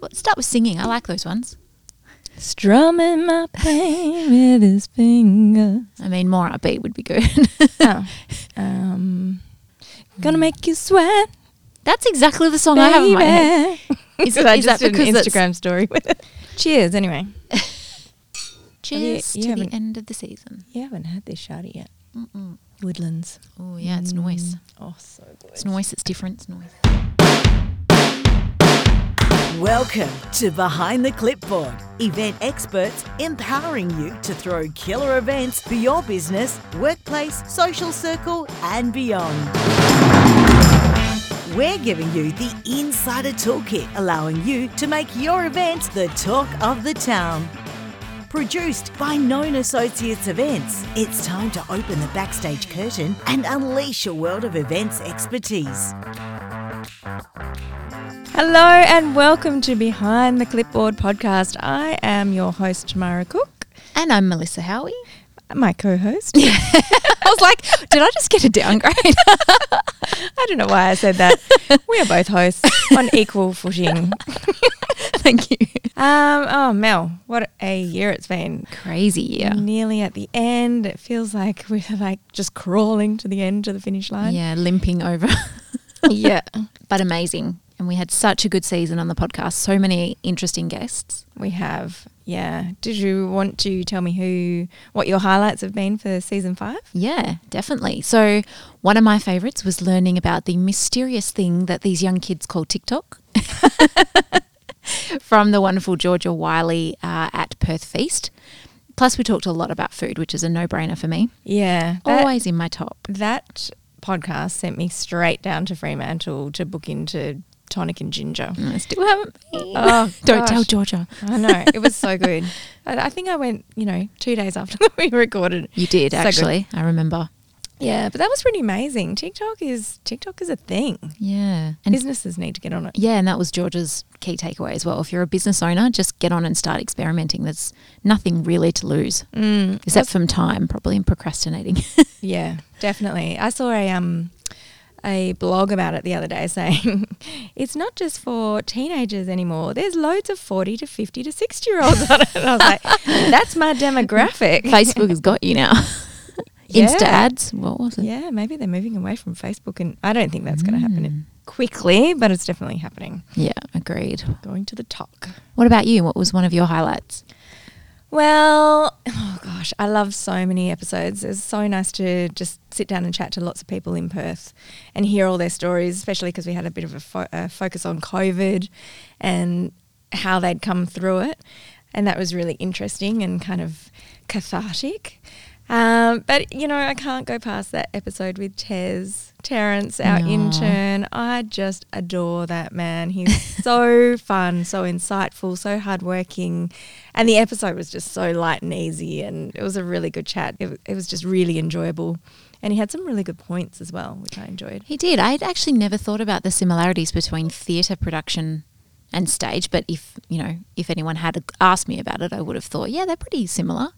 Start, start with singing. I like those ones. Strumming my pain with his finger. I mean, more upbeat would be good. oh. Um, gonna make you sweat. That's exactly the song I have in my head. Is, I is just that because an Instagram story with it. Cheers, anyway. Cheers you- you to the end of the season. You haven't had this shawty yet. Mm-mm. Woodlands. Oh yeah, it's noise. Oh, so good. It's noise. It's different. It's noise. Welcome to Behind the Clipboard, event experts empowering you to throw killer events for your business, workplace, social circle, and beyond. We're giving you the insider toolkit, allowing you to make your event the talk of the town. Produced by Known Associates Events, it's time to open the backstage curtain and unleash a world of events expertise. Hello and welcome to Behind the Clipboard podcast. I am your host, Tamara Cook. And I'm Melissa Howie. My co-host. I was like, did I just get a downgrade? I don't know why I said that. we are both hosts on equal footing. Thank you. Um, oh, Mel, what a year it's been. Crazy year. Nearly at the end. It feels like we're like just crawling to the end to the finish line. Yeah, limping over. yeah. but amazing. And we had such a good season on the podcast. So many interesting guests. We have. Yeah. Did you want to tell me who, what your highlights have been for season five? Yeah, definitely. So, one of my favorites was learning about the mysterious thing that these young kids call TikTok. From the wonderful Georgia Wiley uh, at Perth Feast. Plus, we talked a lot about food, which is a no brainer for me. Yeah. That, Always in my top. that podcast sent me straight down to Fremantle to book into tonic and ginger. I still haven't been. Oh, Don't gosh. tell Georgia. I know. It was so good. I, I think I went, you know, two days after we recorded. You did, So good. actually. I remember. Yeah, but that was pretty amazing. TikTok is TikTok is a thing. Yeah. And Businesses need to get on it. Yeah, and that was George's key takeaway as well. If you're a business owner, just get on and start experimenting. There's nothing really to lose, Mm, except from time, probably, and procrastinating. Yeah, definitely. I saw a um a blog about it the other day saying it's not just for teenagers anymore. There's loads of 40 to 50 to 60 year olds on it. And I was like, that's my demographic. Facebook has got you now. Yeah. Insta ads. What was it? Yeah, maybe they're moving away from Facebook and I don't think that's going to happen Mm. quickly, but it's definitely happening. Yeah, agreed. Going to the talk. What about you? What was one of your highlights? Well, oh gosh, I love so many episodes. It's so nice to just sit down and chat to lots of people in Perth and hear all their stories, especially because we had a bit of a, fo- a focus on COVID and how they'd come through it. And that was really interesting and kind of cathartic. Um, but, you know, I can't go past that episode with Tez, Terrence, our Aw. intern. I just adore that man. He's so fun, so insightful, so hardworking. And the episode was just so light and easy. And it was a really good chat. It, it was just really enjoyable. And he had some really good points as well, which I enjoyed. He did. I'd actually never thought about the similarities between theatre production and stage, but if, you know, if anyone had asked me about it, I would have thought, yeah, they're pretty similar.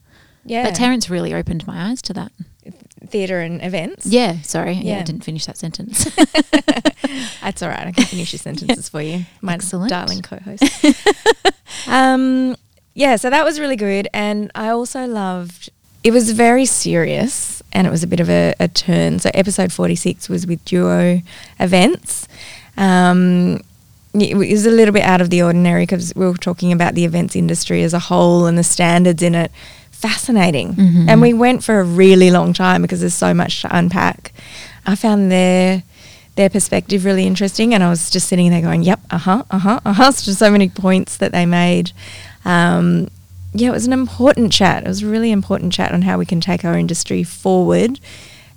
Yeah. But Terrence really opened my eyes to that. Theatre and events. Yeah, sorry. Yeah, I didn't finish that sentence. That's all right. I can finish your sentences for you, my Excellent. darling co-host. um, yeah, so that was really good, and I also loved. It was very serious, and it was a bit of a, a turn. So episode forty-six was with duo events. Um, it was a little bit out of the ordinary because we were talking about the events industry as a whole and the standards in it. Fascinating, Mhm. and we went for a really long time because there's so much to unpack. I found their their perspective really interesting, and I was just sitting there going, "Yep, uh huh, uh huh, uh huh." Just so many points that they made. Um, yeah, it was an important chat. It was a really important chat on how we can take our industry forward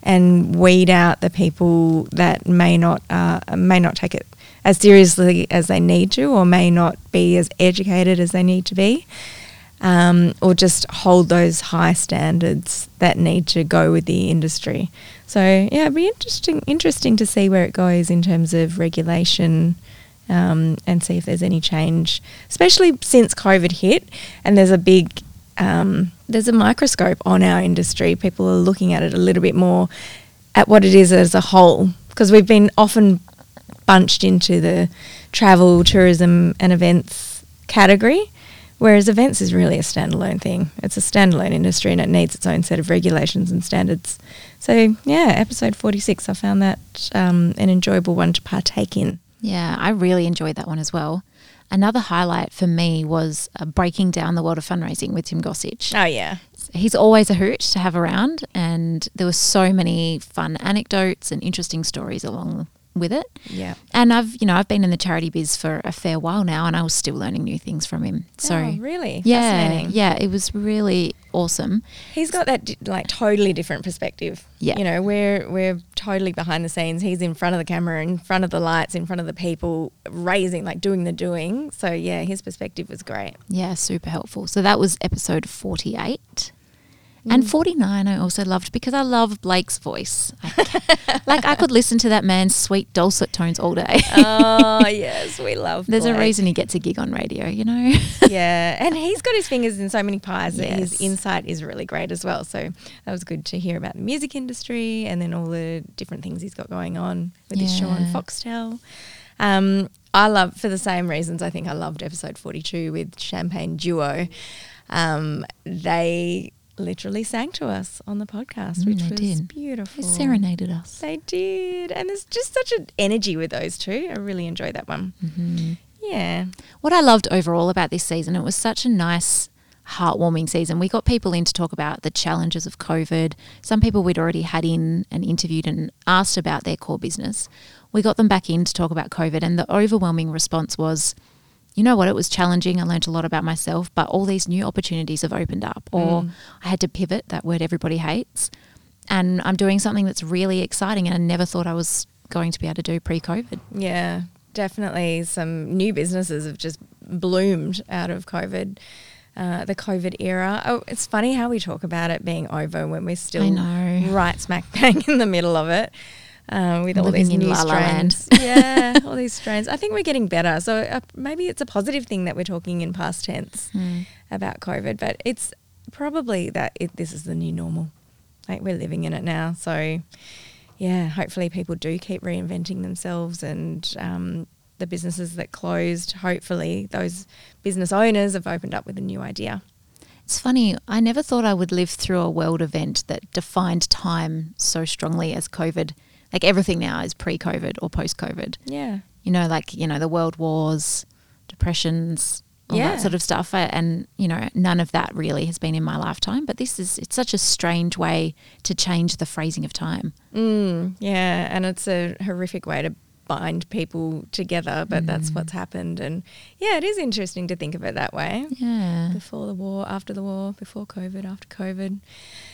and weed out the people that may not uh, may not take it as seriously as they need to, or may not be as educated as they need to be, um, or just hold those high standards that need to go with the industry. So yeah, it'd be interesting interesting to see where it goes in terms of regulation. Um, and see if there's any change, especially since COVID hit, and there's a big um, there's a microscope on our industry. People are looking at it a little bit more at what it is as a whole because we've been often bunched into the travel, tourism, and events category. Whereas events is really a standalone thing. It's a standalone industry and it needs its own set of regulations and standards. So, yeah, episode 46, I found that um, an enjoyable one to partake in. Yeah, I really enjoyed that one as well. Another highlight for me was uh, breaking down the world of fundraising with Tim Gossage. Oh, yeah. He's always a hoot to have around, and there were so many fun anecdotes and interesting stories along with it. Yeah. And I've, you know, I've been in the charity biz for a fair while now, and I was still learning new things from him. So, oh, really? yeah, Fascinating. yeah, it was really awesome. He's got that like totally different perspective. Yeah. You know, we're we're totally behind the scenes. He's in front of the camera, in front of the lights, in front of the people, raising like doing the doing. So yeah, his perspective was great. Yeah, super helpful. So that was episode 48. And 49 I also loved because I love Blake's voice. I- like I could listen to that man's sweet dulcet tones all day. oh yes, we love. There's a reason he gets a gig on radio, you know? yeah, and he's got his fingers in so many pies that his insight is really great as well. So that was good to hear about the music industry and then all the different things he's got going on with his show on Foxtel. Um, I love for the same reasons. I think I loved episode forty-two with Champagne Duo. Um, they literally sang to us on the podcast, Mm, which they was did. beautiful. He serenaded us. They did, and there's just such an energy with those two. I really enjoyed that one. Mm-hmm. Yeah. What I loved overall about this season, it was such a nice, heartwarming season. We got people in to talk about the challenges of COVID. Some people we'd already had in and interviewed and asked about their core business. We got them back in to talk about COVID, and the overwhelming response was, you know what, it was challenging. I learned a lot about myself, but all these new opportunities have opened up, or I had to pivot, that word everybody hates. And I'm doing something that's really exciting and I never thought I was going to be able to do pre COVID. Yeah, definitely. Some new businesses have just bloomed out of COVID, uh, the COVID era. Oh, it's funny how we talk about it being over when we're still right smack bang in the middle of it. Uh, with all Living these new La strains, yeah, all these strains. I think we're getting better. So uh, maybe it's a positive thing that we're talking in past tense about COVID, but it's probably that it, this is the new normal. Like we're living in it now. So yeah, hopefully people do keep reinventing themselves and um, the businesses that closed, hopefully those business owners have opened up with a new idea. It's funny, I never thought I would live through a world event that defined time so strongly as COVID. Like everything now is pre COVID or post COVID. Yeah. You know, like, you know, the world wars, depressions, all Yeah. that sort of stuff. I- And, you know, none of that really has been in my lifetime. But this is, it's such a strange way to change the phrasing of time. Mm, yeah, and it's a horrific way to bind people together, but that's what's happened. And yeah, it is interesting to think of it that way. Yeah. Before the war, after the war, before COVID, after COVID.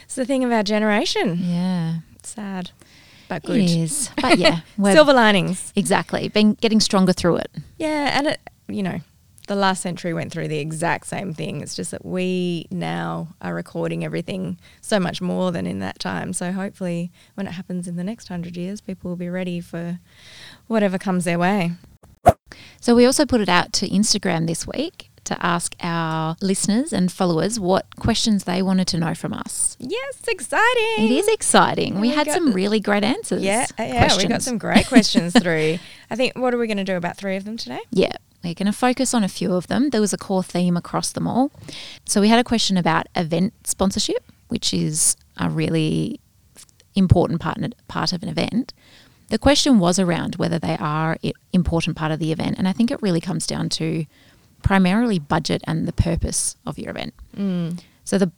It's the thing of our generation. Yeah. It's sad, but good. It is. But yeah. Silver linings. Exactly. Been getting stronger through it. Yeah, and it, you know, the last century went through the exact same thing. It's just that we now are recording everything so much more than in that time. So hopefully, when it happens in the next hundred years, people will be ready for whatever comes their way. So we also put it out to Instagram this week to ask our listeners and followers what questions they wanted to know from us. Yes, exciting! It is exciting. We We had some really great answers. Yeah, yeah, we got some great questions through. I think what are we going to do about three of them today? Yeah, we're going to focus on a few of them. There was a core theme across them all. So we had a question about event sponsorship, which is a really important part, part of an event. The question was around whether they are an important part of the event. And I think it really comes down to primarily budget and the purpose of your event. Mm. So the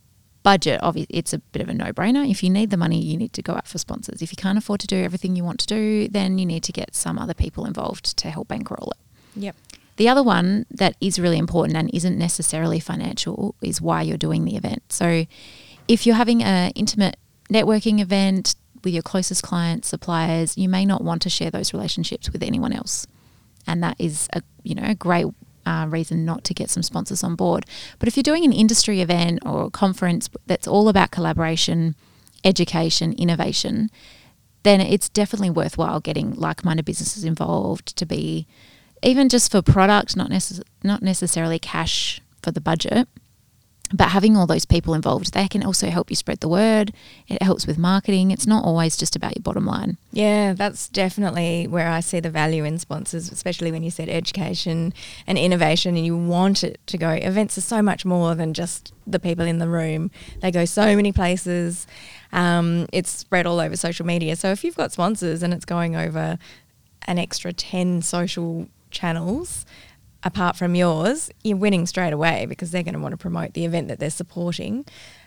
budget, obviously, it's a bit of a no-brainer. If you need the money, you need to go out for sponsors. If you can't afford to do everything you want to do, then you need to get some other people involved to help bankroll it. Yep. The other one that is really important and isn't necessarily financial is why you're doing the event. So, if you're having an intimate networking event with your closest clients, suppliers, you may not want to share those relationships with anyone else, and that is a you know a great uh, reason not to get some sponsors on board. But if you're doing an industry event or a conference that's all about collaboration, education, innovation, then it's definitely worthwhile getting like-minded businesses involved to be even just for product, not necess- not necessarily cash for the budget. But having all those people involved, they can also help you spread the word. It helps with marketing. It's not always just about your bottom line. Yeah, that's definitely where I see the value in sponsors, especially when you said education and innovation and you want it to go. Events are so much more than just the people in the room, they go so many places. Um, it's spread all over social media. So if you've got sponsors and it's going over an extra 10 social channels, apart from yours, you're winning straight away because they're going to want to promote the event that they're supporting.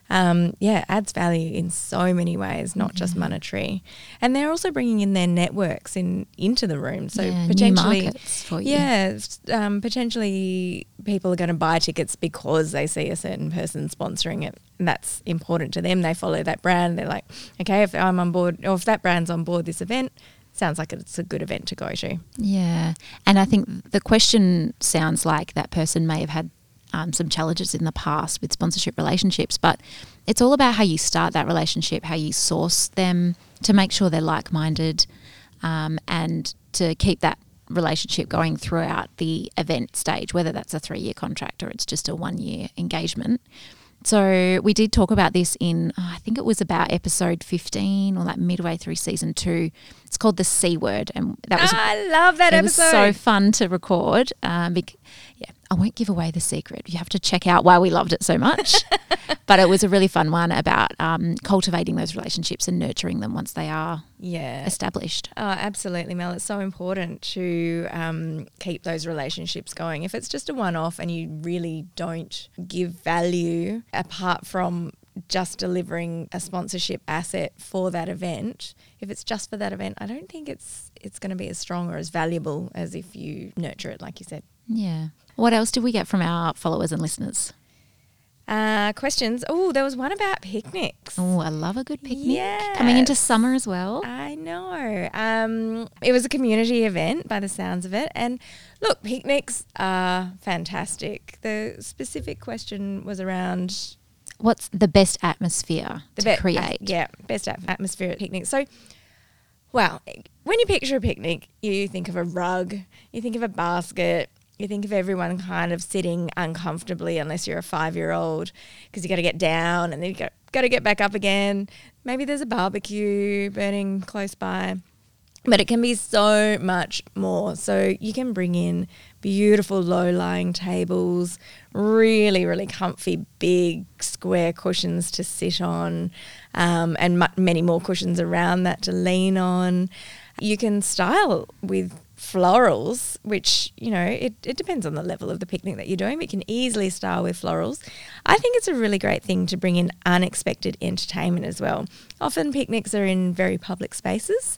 Um, yeah, adds value in so many ways, not just monetary. And they're also bringing in their networks in into the room. So Yeah, potentially, markets for you. yeah, um, potentially people are going to buy tickets because they see a certain person sponsoring it. And that's important to them. They follow that brand. They're like, okay, if I'm on board, or if that brand's on board this event, sounds like it's a good event to go to. Yeah. And I think the question sounds like that person may have had um, some challenges in the past with sponsorship relationships, but it's all about how you start that relationship, how you source them to make sure they're like minded um, and to keep that relationship going throughout the event stage, whether that's a three year contract or it's just a one year engagement. So we did talk about this in, oh, I think it was about episode 15 or like midway through season two. It's called the C word. And that was I love that it episode. was so fun to record. Um, bec- yeah, I won't give away the secret. You have to check out why we loved it so much. but it was a really fun one about um, cultivating those relationships and nurturing them once they are yeah. established. Oh, absolutely, Mel. It's so important to um, keep those relationships going. If it's just a one off and you really don't give value apart from just delivering a sponsorship asset for that event, if it's just for that event, I don't think it's it's going to be as strong or as valuable as if you nurture it, like you said. Yeah. What else did we get from our followers and listeners? Uh, questions. Oh, there was one about picnics. Oh, I love a good picnic. Yes. Coming into summer as well. I know. Um, it was a community event by the sounds of it. And look, picnics are fantastic. The specific question was around What's the best atmosphere the to be- create? yeah, best at- atmosphere at picnic. So, wow, when you picture a picnic, you think of a rug, you think of a basket, you think of everyone kind of sitting uncomfortably, unless you're a five year old, because you got to get down and then you got to get back up again. Maybe there's a barbecue burning close by. But it can be so much more. So you can bring in beautiful low lying tables, really, really comfy, big square cushions to sit on, um, and mu- many more cushions around that to lean on. You can style with florals, which, you know, it, it depends on the level of the picnic that you're doing, but you can easily style with florals. I think it's a really great thing to bring in unexpected entertainment as well. Often picnics are in very public spaces.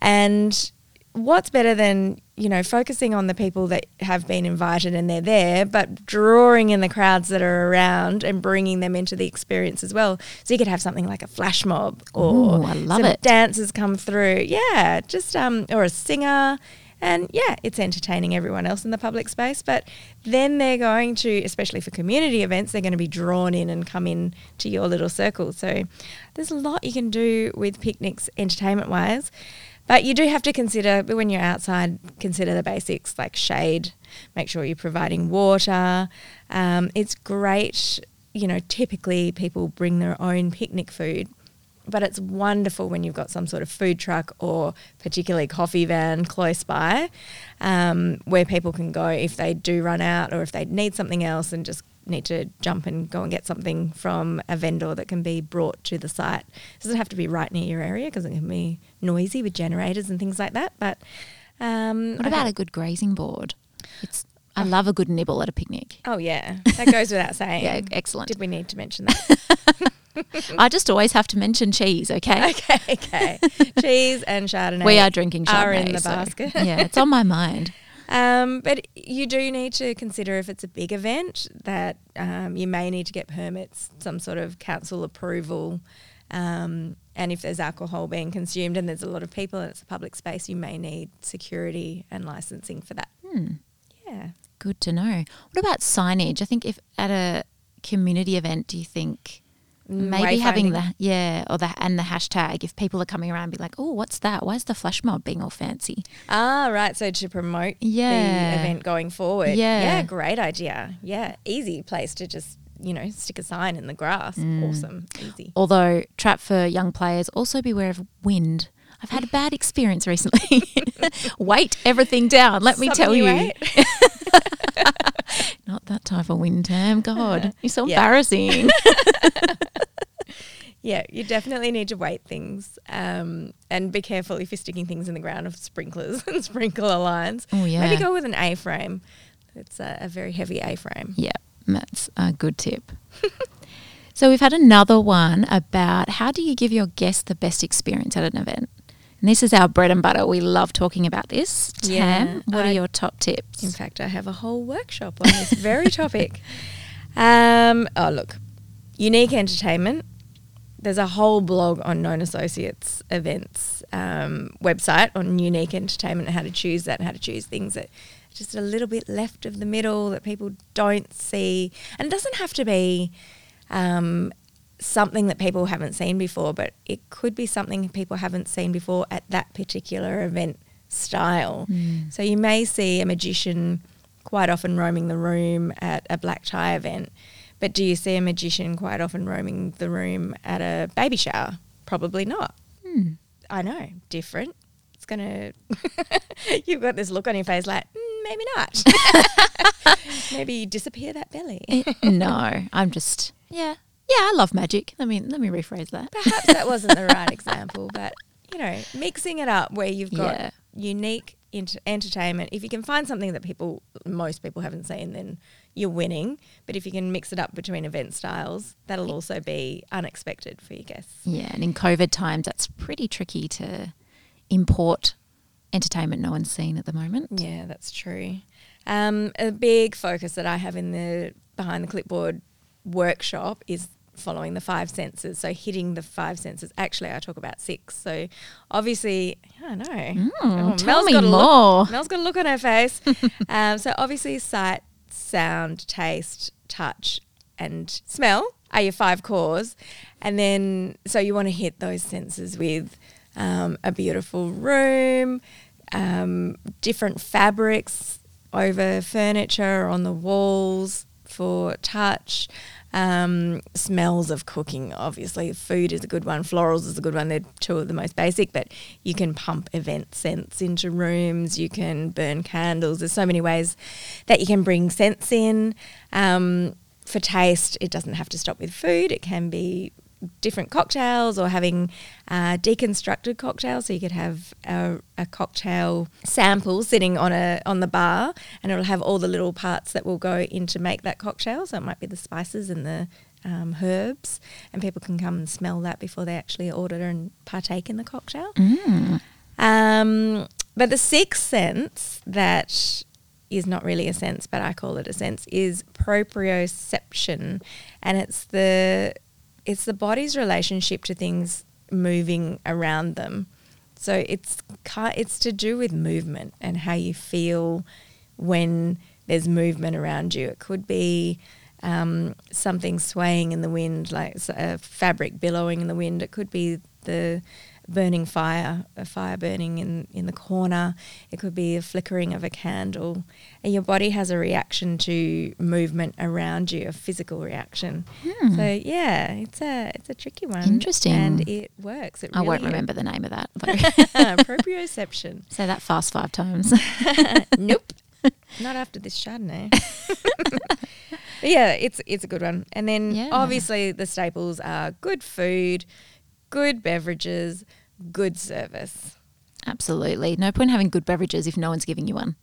And what's better than, you know, focusing on the people that have been invited and they're there, but drawing in the crowds that are around and bringing them into the experience as well. So you could have something like a flash mob or Ooh, I love some it. dancers come through. Yeah, just um or a singer. And yeah, it's entertaining everyone else in the public space, but then they're going to, especially for community events, they're going to be drawn in and come in to your little circle. So there's a lot you can do with picnics entertainment wise. But you do have to consider when you're outside, consider the basics like shade, make sure you're providing water. Um, it's great, you know, typically people bring their own picnic food, but it's wonderful when you've got some sort of food truck or particularly coffee van close by um, where people can go if they do run out or if they need something else and just need to jump and go and get something from a vendor that can be brought to the site. It doesn't have to be right near your area because it can be noisy with generators and things like that. But um, What about a good grazing board? It's I love a good nibble at a picnic. Oh yeah, that goes without saying. Yeah, excellent. Did we need to mention that? I just always have to mention cheese, okay? okay, okay. Cheese and Chardonnay. We are drinking Chardonnay. Are in the so, basket. yeah, it's on my mind. Um, but you do need to consider if it's a big event that um, you may need to get permits, some sort of council approval. Um, and if there's alcohol being consumed and there's a lot of people and it's a public space, you may need security and licensing for that. Hmm. Yeah. Good to know. What about signage? I think if at a community event, do you think maybe having the yeah or the and the hashtag if people are coming around and be like, oh, what's that? Why is the flash mob being all fancy? Ah, right. So to promote Yeah. the event going forward. Yeah. Yeah, great idea. Yeah. Easy place to just you know, stick a sign in the grass. Mm. Awesome. Easy. Although, trap for young players, also beware of wind. I've had a bad experience recently. Weight everything down, let me Something tell you. Not that type of wind, Tam. God, you're so Yeah. embarrassing. Yeah, you definitely need to weight things um, and be careful if you're sticking things in the ground of sprinklers and sprinkler lines. Oh, yeah. Maybe go with an A frame. It's a, a very heavy A frame. Yeah, that's a good tip. so we've had another one about how do you give your guests the best experience at an event? And this is our bread and butter. We love talking about this. Tam, Yeah, what I- are your top tips? In fact, I have a whole workshop on this very topic. Um, oh, look, unique entertainment. There's a whole blog on Known Associates events um, website on unique entertainment and how to choose that and how to choose things that just a little bit left of the middle that people don't see. And it doesn't have to be um, something that people haven't seen before, but it could be something people haven't seen before at that particular event style. So you may see a magician quite often roaming the room at a black tie event, but do you see a magician quite often roaming the room at a baby shower? Probably not. Hmm. I know, different. It's gonna. You've got this look on your face, like mm, maybe not. maybe you disappear that belly. Eh, no, I'm just yeah, yeah. I love magic. Let me let me rephrase that. Perhaps that wasn't the right example, but you know, mixing it up where you've got Yeah. unique ent- entertainment. If you can find something that people, most people haven't seen, then you're winning. But if you can mix it up between event styles, that'll also be unexpected for your guests. Yeah, and in COVID times, that's pretty tricky to import entertainment no one's seen at the moment. Yeah, that's true. Um, a big focus that I have in the behind the clipboard workshop is following the five senses. So hitting the five senses. Actually, I talk about six. So obviously, I don't know. Mm, tell Mel's me got more. Look, Mel's got a look on her face. um, so obviously, sight, sound, taste, touch, and smell are your five cores. And then, so you want to hit those senses with um, a beautiful room, um, different fabrics over furniture or on the walls for touch. Um, smells of cooking, obviously. Food is a good one. Florals is a good one. They're two of the most basic, but you can pump event scents into rooms. You can burn candles. There's so many ways that you can bring scents in. Um, for taste, it doesn't have to stop with food. It can be different cocktails or having uh, deconstructed cocktails. So you could have a, a cocktail sample sitting on a on the bar, and it'll have all the little parts that will go in to make that cocktail. So it might be the spices and the um, herbs, and people can come and smell that before they actually order and partake in the cocktail. Mm. Um, but the sixth sense that is not really a sense, but I call it a sense, is proprioception, and it's the it's the body's relationship to things moving around them. So it's it's to do with movement and how you feel when there's movement around you. It could be um, something swaying in the wind, like a fabric billowing in the wind. It could be the burning fire, a fire burning in, in the corner. It could be a flickering of a candle. And your body has a reaction to movement around you, a physical reaction. Hmm. So yeah, it's a it's a tricky one. Interesting. And it works. It I won't remember the name of that. Proprioception. Say that fast five times. nope. Not after this Chardonnay. yeah, it's it's a good one. And then Yeah. obviously the staples are good food, good beverages, good service. Absolutely. No point having good beverages if no one's giving you one.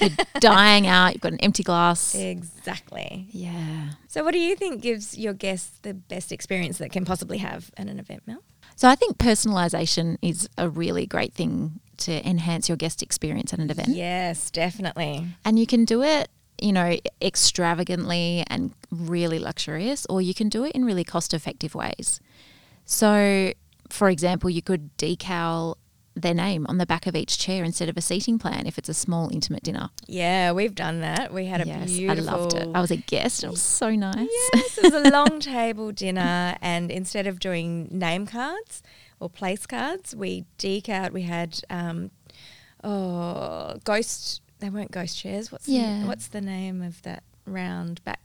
You're dying out. You've got an empty glass. Exactly. Yeah. So what do you think gives your guests the best experience that can possibly have at an event, Mel? So I think personalization is a really great thing to enhance your guest experience at an event. Yes, definitely. And you can do it, you know, extravagantly and really luxurious, or you can do it in really cost effective ways. So, for example, you could decal their name on the back of each chair instead of a seating plan if it's a small, intimate dinner. Yeah, we've done that. We had a yes, beautiful I loved it. I was a guest. It was so nice. Yes, it was a long table dinner, and instead of doing name cards or place cards, we decaled. We had um, oh ghost. They weren't ghost chairs. What's Yeah. the, what's the name of that round back?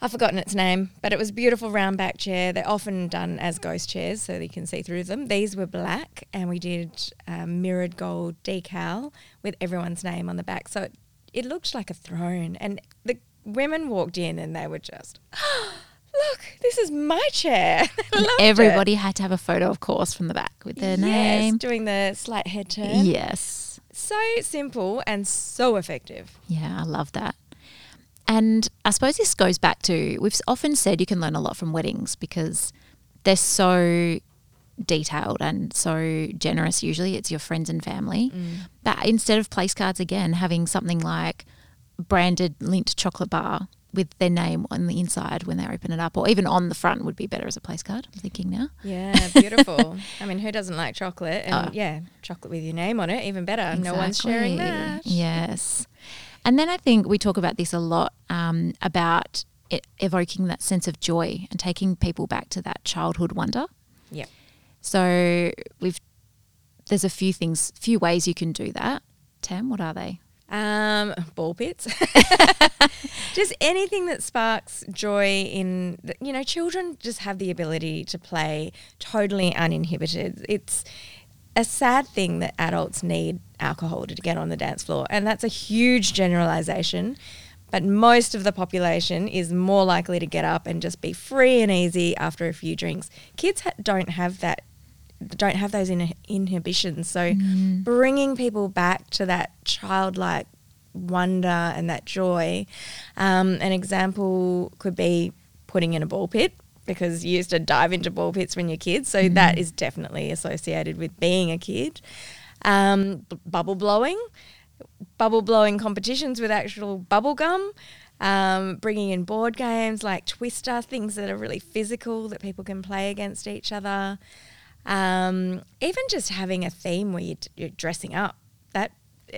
I've forgotten its name, but it was a beautiful round back chair. They're often done as ghost chairs so you can see through them. These were black, and we did um, mirrored gold decal with everyone's name on the back. So it, it looked like a throne. And the women walked in and they were just, look, this is my chair. Everybody had to have a photo, of course, from the back with their name. yes, name. doing the slight head turn. Yes. So simple and so effective. Yeah, I love that. And I suppose this goes back to we've often said you can learn a lot from weddings because they're so detailed and so generous. Usually it's your friends and family. Mm. But instead of place cards, again, having something like branded Lindt chocolate bar with their name on the inside when they open it up, or even on the front would be better as a place card. I'm thinking now. Yeah, beautiful. I mean, who doesn't like chocolate? And Oh. yeah, chocolate with your name on it, even better. No one's sharing that. Yes. And then I think we talk about this a lot um, about evoking that sense of joy and taking people back to that childhood wonder. Yep. So we've there's a few things, few ways you can do that. Tam, what are they? Um, ball pits. just anything that sparks joy in, the, you know, children just have the ability to play totally uninhibited. It's a sad thing that adults need alcohol to get on the dance floor, and that's a huge generalization. But most of the population is more likely to get up and just be free and easy after a few drinks. Kids ha- don't have that don't have those in- inhibitions. So bringing people back to that childlike wonder and that joy. Um, an example could be putting in a ball pit because you used to dive into ball pits when you're kids. So that is definitely associated with being a kid. Um, b- bubble blowing, bubble blowing competitions with actual bubble gum. Um, bringing in board games like Twister, things that are really physical that people can play against each other. Um, even just having a theme where you're, you're dressing up,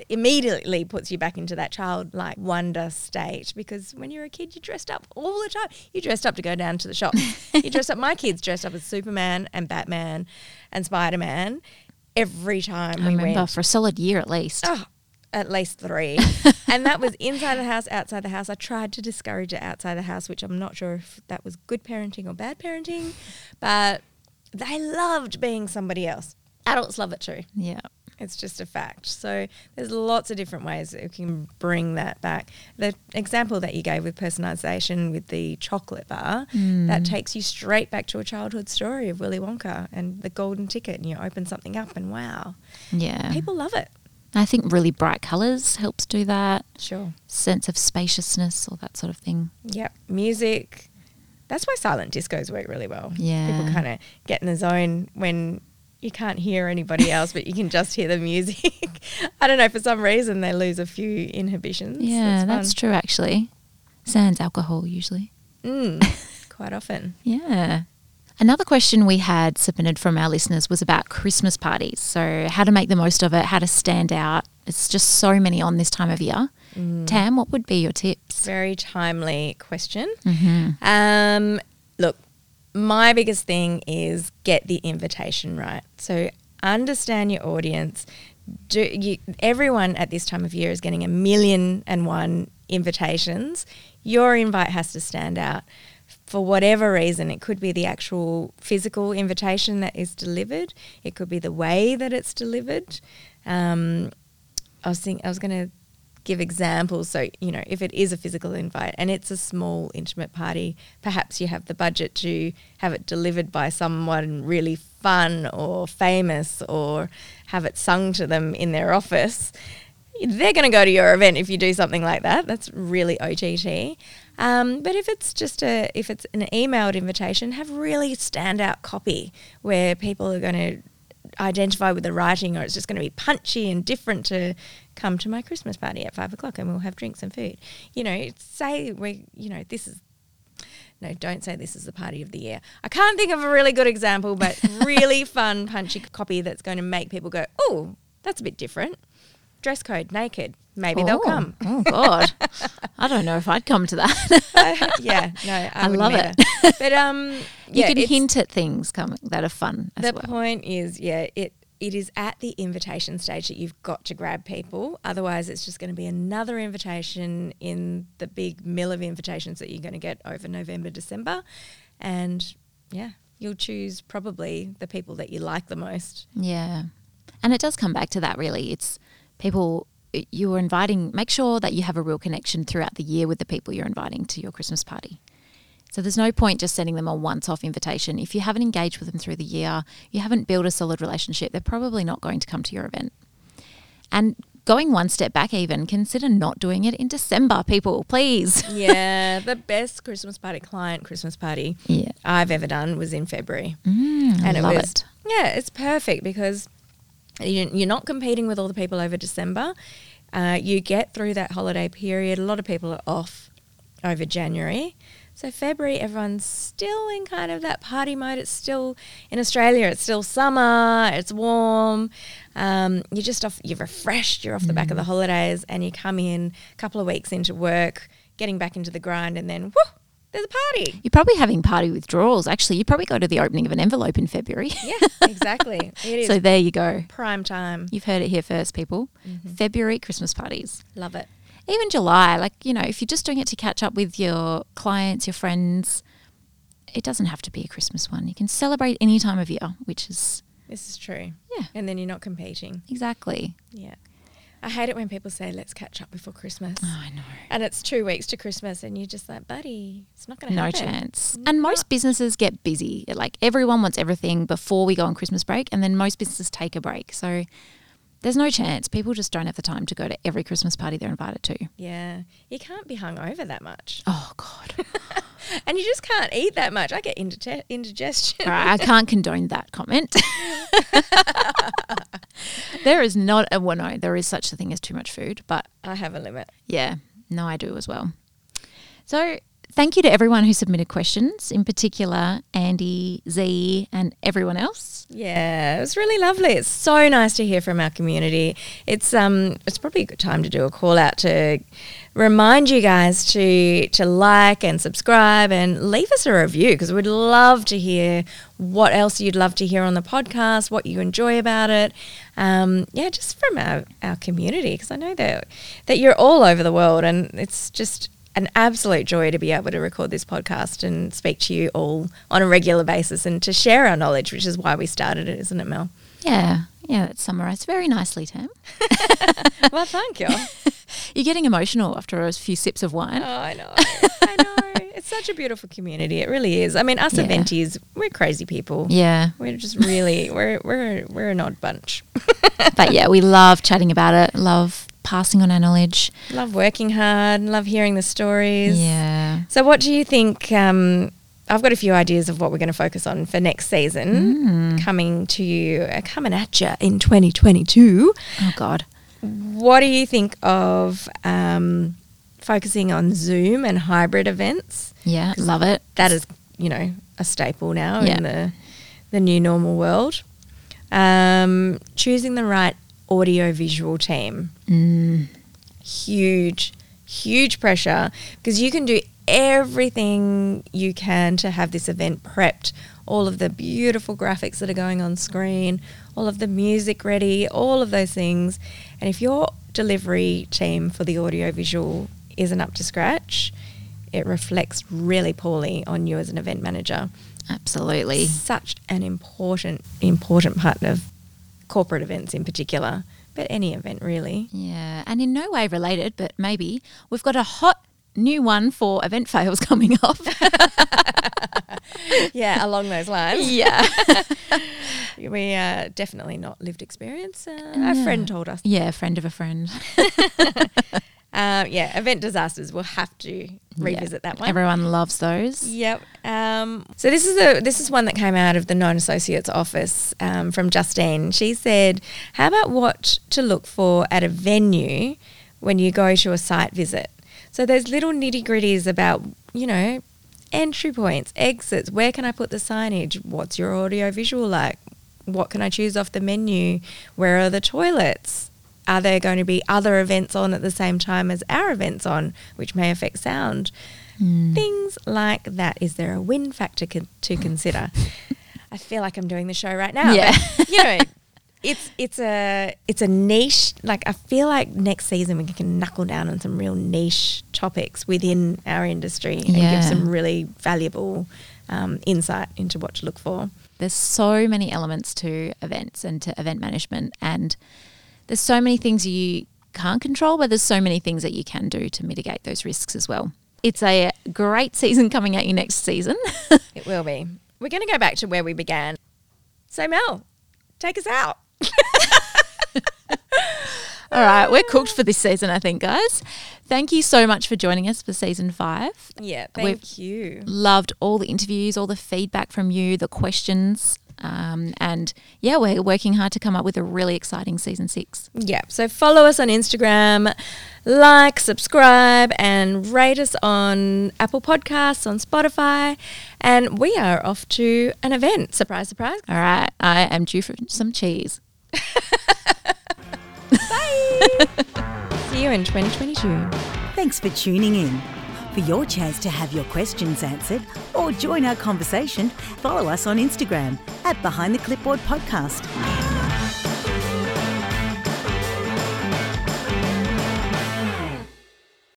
immediately puts you back into that childlike wonder state because when you're a kid, you dressed up all the time. You dressed up to go down to the shop. you dressed up, my kids dressed up as Superman and Batman and Spider Man every time I we remember went. for a solid year at least. Oh, at least three. and that was inside the house, outside the house. I tried to discourage it outside the house, which I'm not sure if that was good parenting or bad parenting, but they loved being somebody else. Adults love it too. Yeah. It's just a fact. So there's lots of different ways that we can bring that back. The example that you gave with personalisation with the chocolate bar, that mm. takes you straight back to a childhood story of Willy Wonka and the golden ticket and you open something up and wow, Yeah. people love it. I think really bright colours helps do that. Sure. Sense of spaciousness or that sort of thing. Yep, music. That's why silent discos work really well. Yeah. People kind of get in the zone when you can't hear anybody else, but you can just hear the music. I don't know, for some reason they lose a few inhibitions. Yeah, It's that's true actually. Sans alcohol usually. Mm, quite often. Yeah. Another question we had submitted from our listeners was about Christmas parties. So, how to make the most of it, how to stand out. It's just so many on this time of year. Tam, what would be your tips? Very timely question. Mm-hmm. Um, look, my biggest thing is get the invitation right. So understand your audience. Do you, everyone at this time of year is getting a million and one invitations. Your invite has to stand out. For whatever reason, it could be the actual physical invitation that is delivered. It could be the way that it's delivered. Um, I was think I was going to give examples. So, you know, if it is a physical invite and it's a small intimate party, perhaps you have the budget to have it delivered by someone really fun or famous or have it sung to them in their office. They're going to go to your event if you do something like that. That's really OTT. Um, but if it's just a, if it's an emailed invitation, have really standout copy where people are going to identify with the writing or it's just going to be punchy and different to come to my Christmas party at five o'clock and we'll have drinks and food. You know, say we, you know, this is, no, don't say this is the party of the year. I can't think of a really good example, but really fun, punchy copy that's going to make people go, oh, that's a bit different. Dress code, naked. Maybe they'll Oh, come. Oh, God. I don't know if I'd come to that. Uh, yeah, no, I, I love either. But um, you can hint at things coming that are fun as the well. point is, yeah, it it is at the invitation stage that you've got to grab people. Otherwise, it's just going to be another invitation in the big mill of invitations that you're going to get over November, December. And yeah, you'll choose probably the people that you like the most. Yeah. And it does come back to that really. It's people you're inviting, make sure that you have a real connection throughout the year with the people you're inviting to your Christmas party. So there's no point just sending them a once off invitation. If you haven't engaged with them through the year, you haven't built a solid relationship, they're probably not going to come to your event. And going one step back, even consider not doing it in December, people, please. yeah, the best Christmas party client Christmas party Yeah. I've ever done was in February. Mm, and it was it. yeah, it's perfect because you- you're not competing with all the people over December. Uh, you get through that holiday period. A lot of people are off over January. So February, everyone's still in kind of that party mode. It's still in Australia. It's still summer. It's warm. Um, you're just off. You're refreshed. You're off the back of the holidays, and you come in a couple of weeks into work, getting back into the grind, and then whoo, there's a party. You're probably having party withdrawals. Actually, you probably go to the opening of an envelope in February. Yeah, exactly. It is so there you go. prime time. You've heard it here first, people. Mm-hmm. February Christmas parties. Love it. Even July, like, you know, if you're just doing it to catch up with your clients, your friends, it doesn't have to be a Christmas one. You can celebrate any time of year, which is This is true. Yeah. And then you're not competing. exactly. Yeah. I hate it when people say, let's catch up before Christmas. Oh, I know. And it's two weeks to Christmas, and you're just like, buddy, it's not going to No happen. No chance. And most businesses get busy. Like everyone wants everything before we go on Christmas break, and then most businesses take a break. So there's no chance. People just don't have the time to go to every Christmas party they're invited to. Yeah. You can't be hungover that much. Oh, God. And you just can't eat that much. I get indige- indigestion. Right, I can't condone that comment. there is not a well, no, there is such a thing as too much food, but I have a limit. yeah, no, I do as well. So thank you to everyone who submitted questions, in particular Andy, Z, and everyone else. Yeah, it was really lovely. It's so nice to hear from our community. It's um, it's probably a good time to do a call out to remind you guys to to like and subscribe and leave us a review because we'd love to hear what else you'd love to hear on the podcast, what you enjoy about it. Um, yeah, just from our, our community because I know that that you're all over the world and it's just an absolute joy to be able to record this podcast and speak to you all on a regular basis and to share our knowledge, which is why we started it, isn't it, Mel? Yeah, yeah, that's summarised very nicely, Tam. well, thank you. You're getting emotional after a few sips of wine. Oh, I know. I know. It's such a beautiful community. It really is. I mean, us Yeah. we're crazy people. Yeah, We're just really we're we're we're an odd bunch. but yeah, we love chatting about it. Love passing on our knowledge. love working hard, love hearing the stories. Yeah. So, what do you think? Um, I've got a few ideas of what we're going to focus on for next season, coming to you, uh, coming at you in 2022. Oh God. What do you think of um, focusing on Zoom and hybrid events? Yeah, love it. That is, you know, a staple now Yeah. in the the new normal world. Um, choosing the right audio visual team Mm, huge, huge pressure because you can do everything you can to have this event prepped. All of the beautiful graphics that are going on screen, all of the music ready, all of those things. And if your delivery team for the audio visual isn't up to scratch, it reflects really poorly on you as an event manager. absolutely. Such an important, important part of corporate events in particular, but any event really. Yeah, and in no way related, but maybe we've got a hot new one for event fails coming up. yeah, along those lines. yeah. We uh, definitely not lived experience. Uh, A friend told us. Yeah, friend of a friend. Uh, yeah, event disasters. We'll have to revisit that one. Everyone loves those. Yep. Um, so this is a this is one that came out of the known associates office um, from Justine. She said, "How about what to look for at a venue when you go to a site visit? So there's little nitty gritties about you know entry points, exits. Where can I put the signage? What's your audio visual like? What can I choose off the menu? Where are the toilets?" Are there going to be other events on at the same time as our events on, which may affect sound? Things like that. Is there a win factor con- to consider? I feel like I'm doing the show right now. Yeah. but, you know, it's it's a it's a niche. Like I feel like next season we can knuckle down on some real niche topics within our industry and Yeah. give some really valuable um, insight into what to look for. There's so many elements to events and to event management, and there's so many things you can't control, but there's so many things that you can do to mitigate those risks as well. It's a great season coming at you next season. It will be. We're going to go back to where we began. So Mel, take us out. All right, we're cooked for this season, I think, guys. Thank you so much for joining us for season five. Yeah, We've- thank you. Loved all the interviews, all the feedback from you, the questions. Um, and yeah, we're working hard to come up with a really exciting season six. Yeah, so follow us on Instagram, like, subscribe, and rate us on Apple Podcasts, on Spotify. And we are off to an event. Surprise, surprise. All right, I am due for some cheese. Bye. See you in 2022. Thanks for tuning in. For your chance to have your questions answered or join our conversation, follow us on Instagram at Behind the Clipboard Podcast.